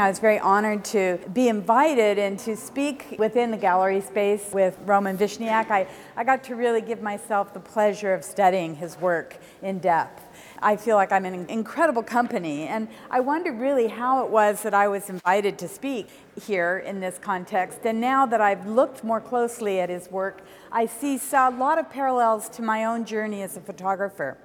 I was very honored to be invited and to speak within the gallery space with Roman Vishniac. I, I got to really give myself the pleasure of studying his work in depth. I feel like I'm in incredible company, and I wonder really how it was that I was invited to speak here in this context. And now that I've looked more closely at his work, I see a lot of parallels to my own journey as a photographer.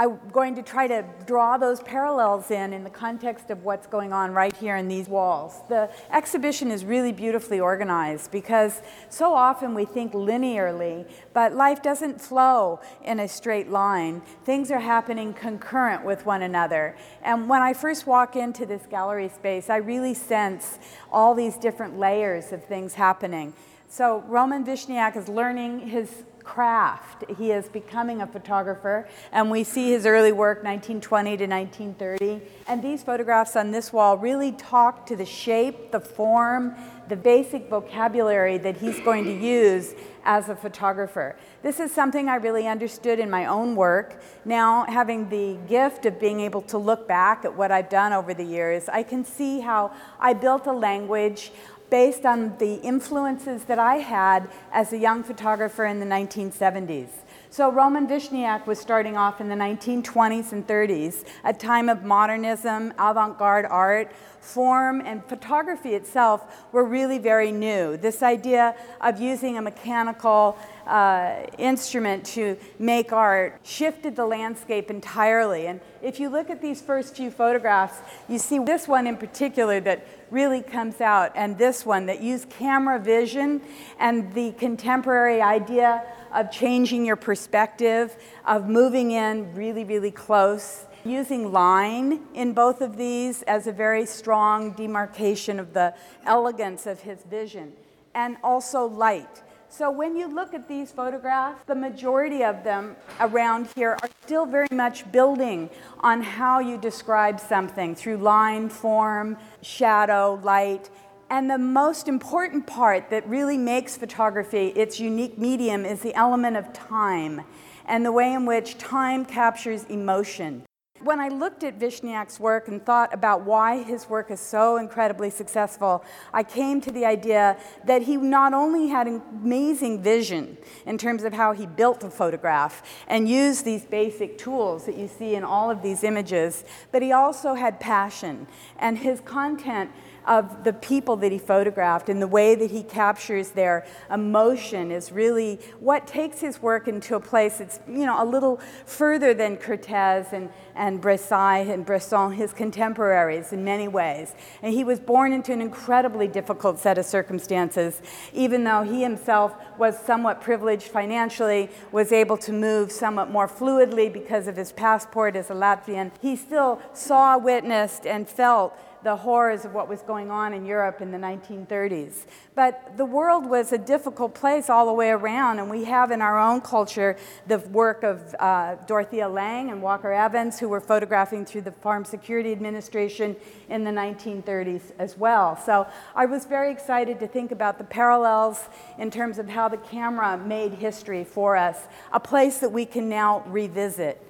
I'm going to try to draw those parallels in in the context of what's going on right here in these walls. The exhibition is really beautifully organized because so often we think linearly, but life doesn't flow in a straight line. Things are happening concurrent with one another. And when I first walk into this gallery space, I really sense all these different layers of things happening. So Roman Vishniac is learning his craft. He is becoming a photographer, and we see his early work, 1920 to 1930. And these photographs on this wall really talk to the shape, the form, the basic vocabulary that he's going to use as a photographer. This is something I really understood in my own work. Now, having the gift of being able to look back at what I've done over the years, I can see how I built a language based on the influences that I had as a young photographer in the 1970s. So Roman Vishniac was starting off in the 1920s and 30s, a time of modernism, avant-garde art, form and photography itself were really very new. This idea of using a mechanical uh, instrument to make art shifted the landscape entirely. And if you look at these first few photographs, you see this one in particular that really comes out, and this one that used camera vision and the contemporary idea of changing your perspective, of moving in really, really close. Using line in both of these as a very strong demarcation of the elegance of his vision, and also light. So when you look at these photographs, the majority of them around here are still very much building on how you describe something through line, form, shadow, light, and the most important part that really makes photography its unique medium is the element of time and the way in which time captures emotion. When I looked at Vishniac's work and thought about why his work is so incredibly successful, I came to the idea that he not only had amazing vision in terms of how he built a photograph and used these basic tools that you see in all of these images, but he also had passion. And his content of the people that he photographed and the way that he captures their emotion is really what takes his work into a place that's, you know, a little further than Kertész and, and Bresson and Bresson, his contemporaries in many ways. And he was born into an incredibly difficult set of circumstances, even though he himself was somewhat privileged financially, was able to move somewhat more fluidly because of his passport as a Latvian. He still saw, witnessed, and felt the horrors of what was going on in Europe in the 1930s. But the world was a difficult place all the way around, and we have in our own culture the work of uh, Dorothea Lange and Walker Evans, who were photographing through the Farm Security Administration in the 1930s as well. So I was very excited to think about the parallels in terms of how the camera made history for us, a place that we can now revisit.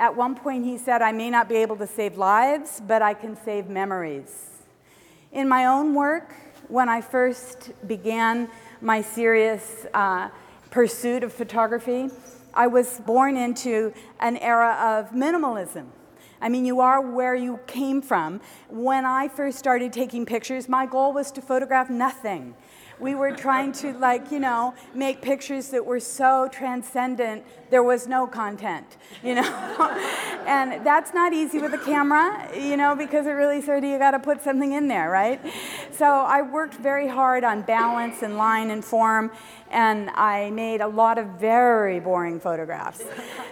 At one point, he said, I may not be able to save lives, but I can save memories. In my own work, when I first began my serious uh, pursuit of photography, I was born into an era of minimalism. I mean, you are where you came from. When I first started taking pictures, my goal was to photograph nothing we were trying to like you know make pictures that were so transcendent there was no content you know? And that's not easy with a camera you know because it really sort of you got to put something in there right? So i worked very hard on balance and line and form and i made a lot of very boring photographs.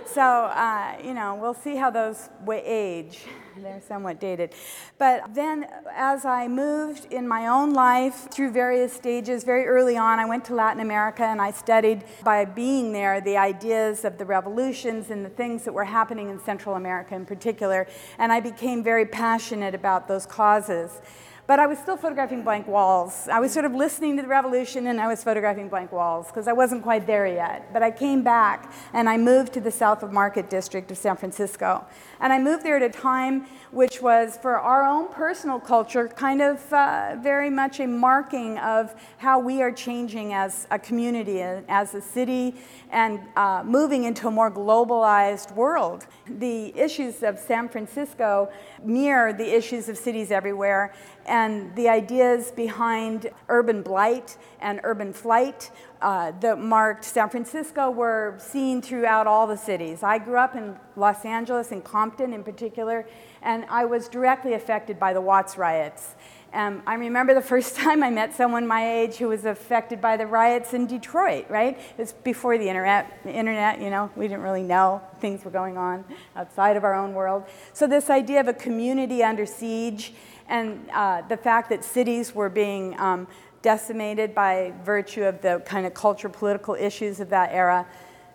So uh, you know we'll see how those age they're somewhat dated. But then, as I moved in my own life through various stages, very early on, I went to Latin America and I studied, by being there, the ideas of the revolutions and the things that were happening in Central America in particular. And I became very passionate about those causes. But I was still photographing blank walls. I was sort of listening to the revolution and I was photographing blank walls because I wasn't quite there yet. But I came back and I moved to the South of Market district of San Francisco. And I moved there at a time which was, for our own personal culture, kind of uh, very much a marking of how we are changing as a community, as a city, and uh, moving into a more globalized world. The issues of San Francisco mirror the issues of cities everywhere, and the ideas behind urban blight and urban flight uh, that marked San Francisco were seen throughout all the cities. I grew up in Los Angeles, in Compton in particular, and I was directly affected by the Watts riots. Um, I remember the first time I met someone my age who was affected by the riots in Detroit, right? It was before the internet, internet, you know, we didn't really know things were going on outside of our own world. So this idea of a community under siege and uh, the fact that cities were being um, decimated by virtue of the kind of culture political issues of that era.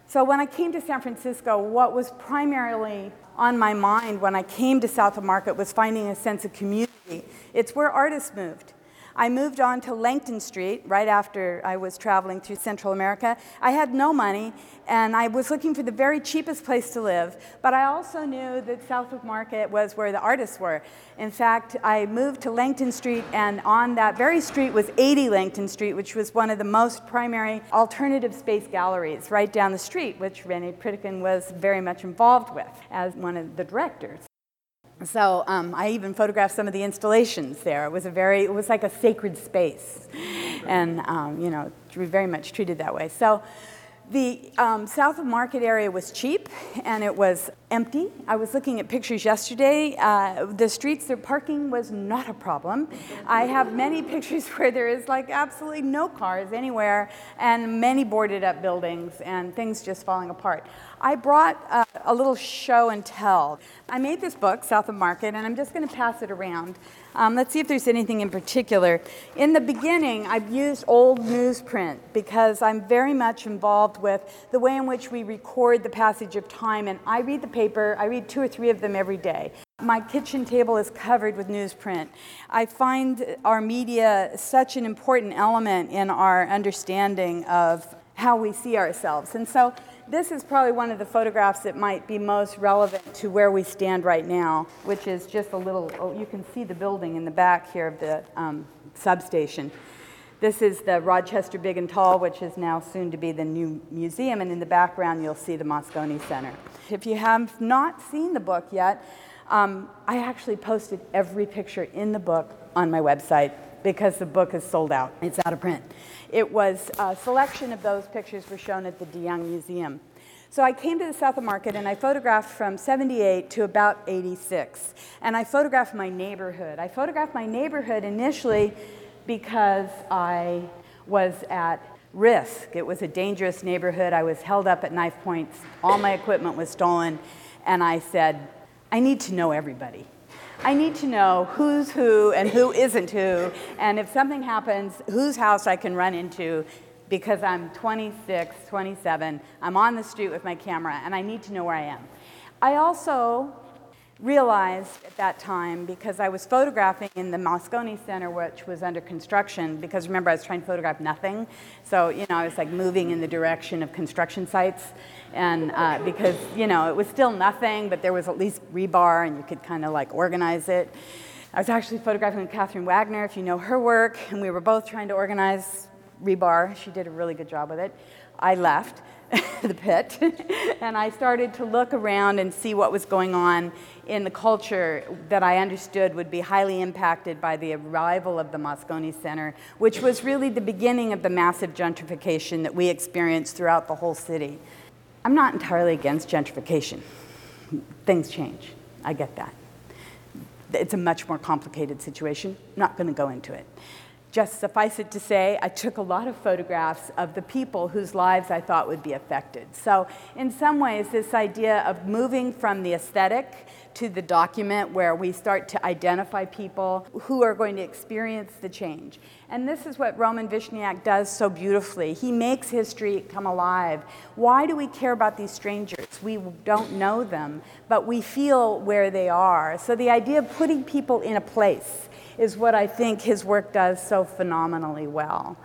So when I came to San Francisco, what was primarily on my mind when I came to South of Market was finding a sense of community. It's where artists moved. I moved on to Langton Street right after I was traveling through Central America. I had no money and I was looking for the very cheapest place to live, but I also knew that South of Market was where the artists were. In fact, I moved to Langton Street and on that very street was 80 Langton Street, which was one of the most primary alternative space galleries right down the street, which Renny Pritikin was very much involved with as one of the directors. So um, I even photographed some of the installations there. It was a very, it was like a sacred space, and um, you know, very much treated that way. So the um, South of Market area was cheap and it was empty. I was looking at pictures yesterday. Uh, the streets, the parking was not a problem. I have many pictures where there is like absolutely no cars anywhere and many boarded up buildings and things just falling apart. I brought uh, a little show and tell. I made this book, South of Market, and I'm just going to pass it around. Um, let's see if there's anything in particular. In the beginning, I've used old newsprint because I'm very much involved with the way in which we record the passage of time. And I read the paper, I read two or three of them every day. My kitchen table is covered with newsprint. I find our media such an important element in our understanding of how we see ourselves. And so this is probably one of the photographs that might be most relevant to where we stand right now, which is just a little, oh, you can see the building in the back here of the um, substation. This is the Rochester Big and Tall, which is now soon to be the new museum, and in the background you'll see the Moscone Center. If you have not seen the book yet, um, I actually posted every picture in the book on my website because the book is sold out. It's out of print. It was a selection of those pictures were shown at the De Young Museum. So I came to the South of Market and I photographed from 78 to about 86. And I photographed my neighborhood. I photographed my neighborhood initially because I was at risk. It was a dangerous neighborhood. I was held up at knife points. All my equipment was stolen. And I said, I need to know everybody. I need to know who's who and who isn't who, and if something happens, whose house I can run into because I'm 26, 27, I'm on the street with my camera, and I need to know where I am. I also realized at that time because I was photographing in the Moscone Center, which was under construction, because remember, I was trying to photograph nothing. So, you know, I was like moving in the direction of construction sites. And uh, because, you know, it was still nothing, but there was at least rebar and you could kind of like organize it. I was actually photographing with Catherine Wagner, if you know her work, and we were both trying to organize rebar. She did a really good job with it. I left. the pit, and I started to look around and see what was going on in the culture that I understood would be highly impacted by the arrival of the Moscone Center, which was really the beginning of the massive gentrification that we experienced throughout the whole city. I'm not entirely against gentrification. Things change. I get that. It's a much more complicated situation. I'm not going to go into it. Just suffice it to say, I took a lot of photographs of the people whose lives I thought would be affected. So, in some ways, this idea of moving from the aesthetic to the document where we start to identify people who are going to experience the change. And this is what Roman Vishniac does so beautifully. He makes history come alive. Why do we care about these strangers? We don't know them, but we feel where they are. So the idea of putting people in a place is what I think his work does so phenomenally well.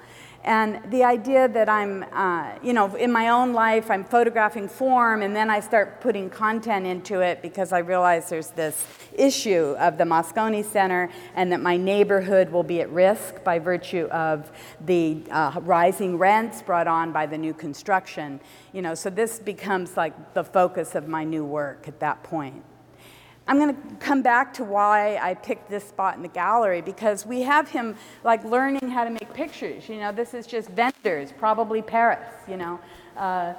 And the idea that I'm, uh, you know, in my own life, I'm photographing form and then I start putting content into it because I realize there's this issue of the Moscone Center and that my neighborhood will be at risk by virtue of the uh, rising rents brought on by the new construction. You know, so this becomes like the focus of my new work at that point. I'm going to come back to why I picked this spot in the gallery because we have him like learning how to make pictures. You know, this is just vendors, probably Paris. You know, uh,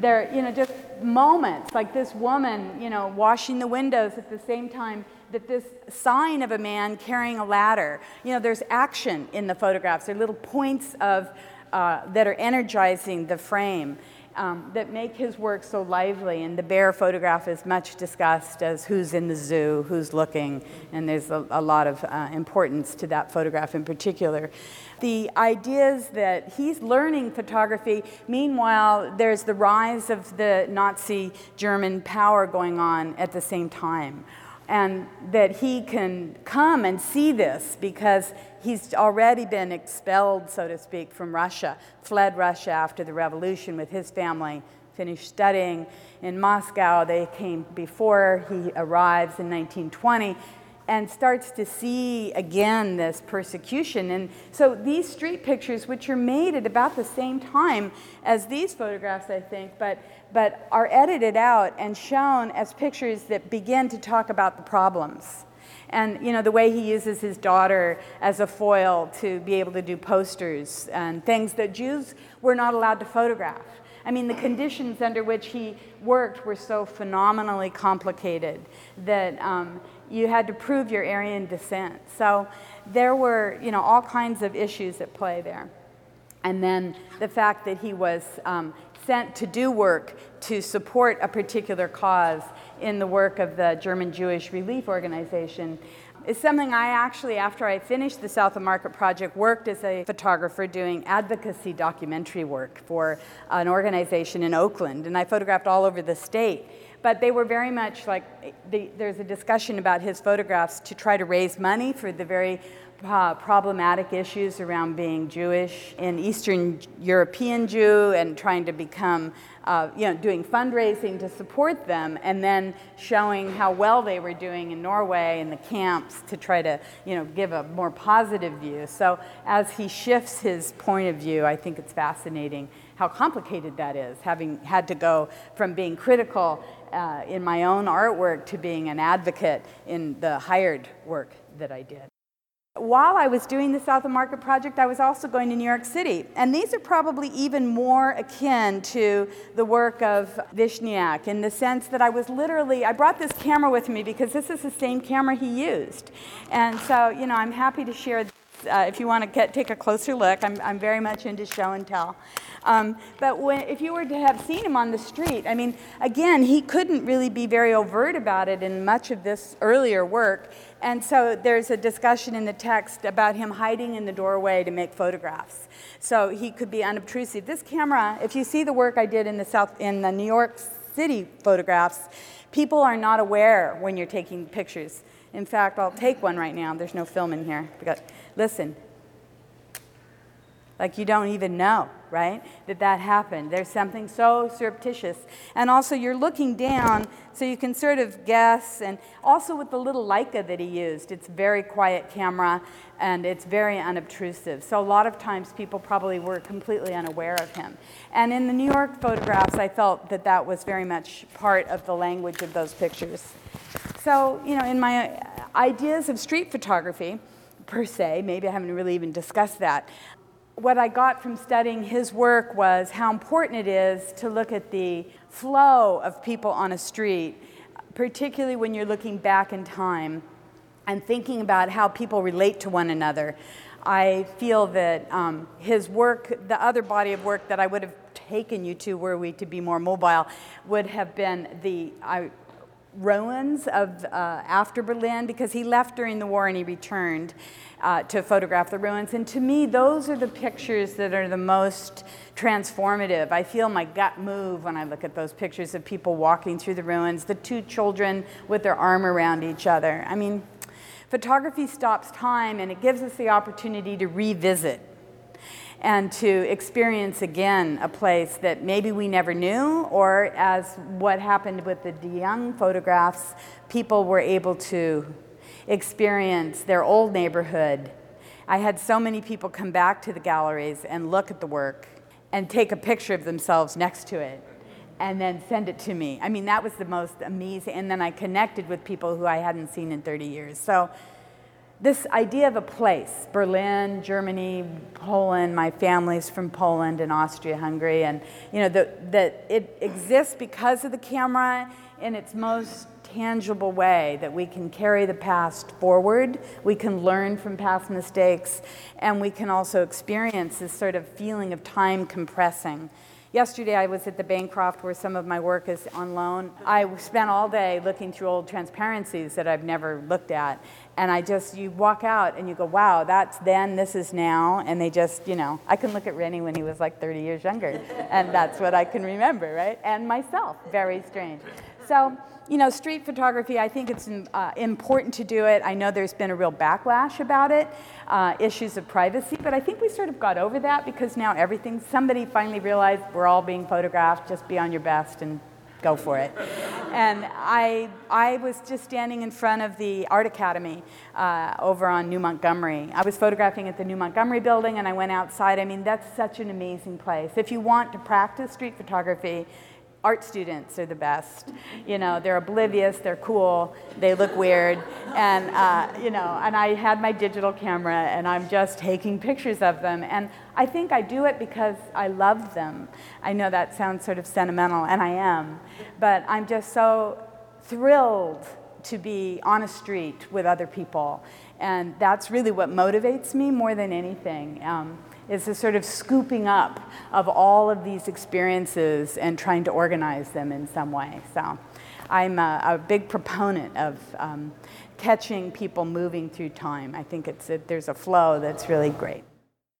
they're you know just moments like this woman, you know, washing the windows at the same time that this sign of a man carrying a ladder. You know, there's action in the photographs. There are little points of uh, that are energizing the frame um, that make his work so lively. And the bear photograph is much discussed as who's in the zoo, who's looking, and there's a, a lot of uh, importance to that photograph in particular. The ideas that he's learning photography, meanwhile, there's the rise of the Nazi German power going on at the same time and that he can come and see this because he's already been expelled, so to speak, from Russia, fled Russia after the revolution with his family, finished studying in Moscow. They came before he arrives in 1920 and starts to see again this persecution. And so these street pictures, which are made at about the same time as these photographs, I think, but, but are edited out and shown as pictures that begin to talk about the problems. And you know the way he uses his daughter as a foil to be able to do posters and things that Jews were not allowed to photograph. I mean, the conditions under which he worked were so phenomenally complicated that um, you had to prove your Aryan descent. So there were, you know, all kinds of issues at play there. And then the fact that he was um, sent to do work to support a particular cause in the work of the German Jewish Relief Organization is something I actually, after I finished the South of Market project, worked as a photographer doing advocacy documentary work for an organization in Oakland. And I photographed all over the state but they were very much like the, there's a discussion about his photographs to try to raise money for the very uh, problematic issues around being Jewish, an Eastern European Jew, and trying to become, uh, you know, doing fundraising to support them, and then showing how well they were doing in Norway in the camps to try to, you know, give a more positive view. So as he shifts his point of view, I think it's fascinating how complicated that is, having had to go from being critical uh, in my own artwork to being an advocate in the hired work that I did. While I was doing the South of Market project, I was also going to New York City. And these are probably even more akin to the work of Vishniac in the sense that I was literally, I brought this camera with me because this is the same camera he used. And so, you know, I'm happy to share uh, if you want to get, take a closer look. I'm, I'm very much into show and tell. Um, but when, if you were to have seen him on the street, I mean, again, he couldn't really be very overt about it in much of this earlier work. And so there's a discussion in the text about him hiding in the doorway to make photographs. So he could be unobtrusive. This camera, if you see the work I did in the South, in the New York City photographs, people are not aware when you're taking pictures. In fact, I'll take one right now. There's no film in here. Listen, like you don't even know, right, that that happened. There's something so surreptitious. And also, you're looking down so you can sort of guess. And also, with the little Leica that he used, it's very quiet camera and it's very unobtrusive. So, a lot of times, people probably were completely unaware of him. And in the New York photographs, I felt that that was very much part of the language of those pictures. So, you know, in my ideas of street photography, per se, maybe I haven't really even discussed that what I got from studying his work was how important it is to look at the flow of people on a street, particularly when you're looking back in time and thinking about how people relate to one another. I feel that um, his work, the other body of work that I would have taken you to were we to be more mobile, would have been the, I ruins of uh, after Berlin because he left during the war and he returned uh, to photograph the ruins. And to me, those are the pictures that are the most transformative. I feel my gut move when I look at those pictures of people walking through the ruins, the two children with their arm around each other. I mean, photography stops time and it gives us the opportunity to revisit and to experience again a place that maybe we never knew, or as what happened with the De Young photographs, people were able to experience their old neighborhood. I had so many people come back to the galleries and look at the work and take a picture of themselves next to it and then send it to me. I mean, that was the most amazing. And then I connected with people who I hadn't seen in 30 years. So this idea of a place, Berlin, Germany, Poland, my family's from Poland and Austria, Hungary, and you know, that it exists because of the camera in its most tangible way that we can carry the past forward, we can learn from past mistakes, and we can also experience this sort of feeling of time compressing. Yesterday I was at the Bancroft where some of my work is on loan. I spent all day looking through old transparencies that I've never looked at. And I just, you walk out and you go, wow, that's then, this is now. And they just, you know, I can look at Renny when he was like 30 years younger. and that's what I can remember, right? And myself, very strange. So, you know, street photography, I think it's uh, important to do it. I know there's been a real backlash about it, uh, issues of privacy, but I think we sort of got over that because now everything, somebody finally realized we're all being photographed, just be on your best and go for it. and I, I was just standing in front of the Art Academy uh, over on New Montgomery. I was photographing at the New Montgomery building and I went outside. I mean, that's such an amazing place. If you want to practice street photography, art students are the best. You know, they're oblivious, they're cool, they look weird, and uh, you know, and I had my digital camera and I'm just taking pictures of them, and I think I do it because I love them. I know that sounds sort of sentimental, and I am, but I'm just so thrilled to be on a street with other people, and that's really what motivates me more than anything. Um, is the sort of scooping up of all of these experiences and trying to organize them in some way. So I'm a, a big proponent of um, catching people moving through time. I think it's a, there's a flow that's really great.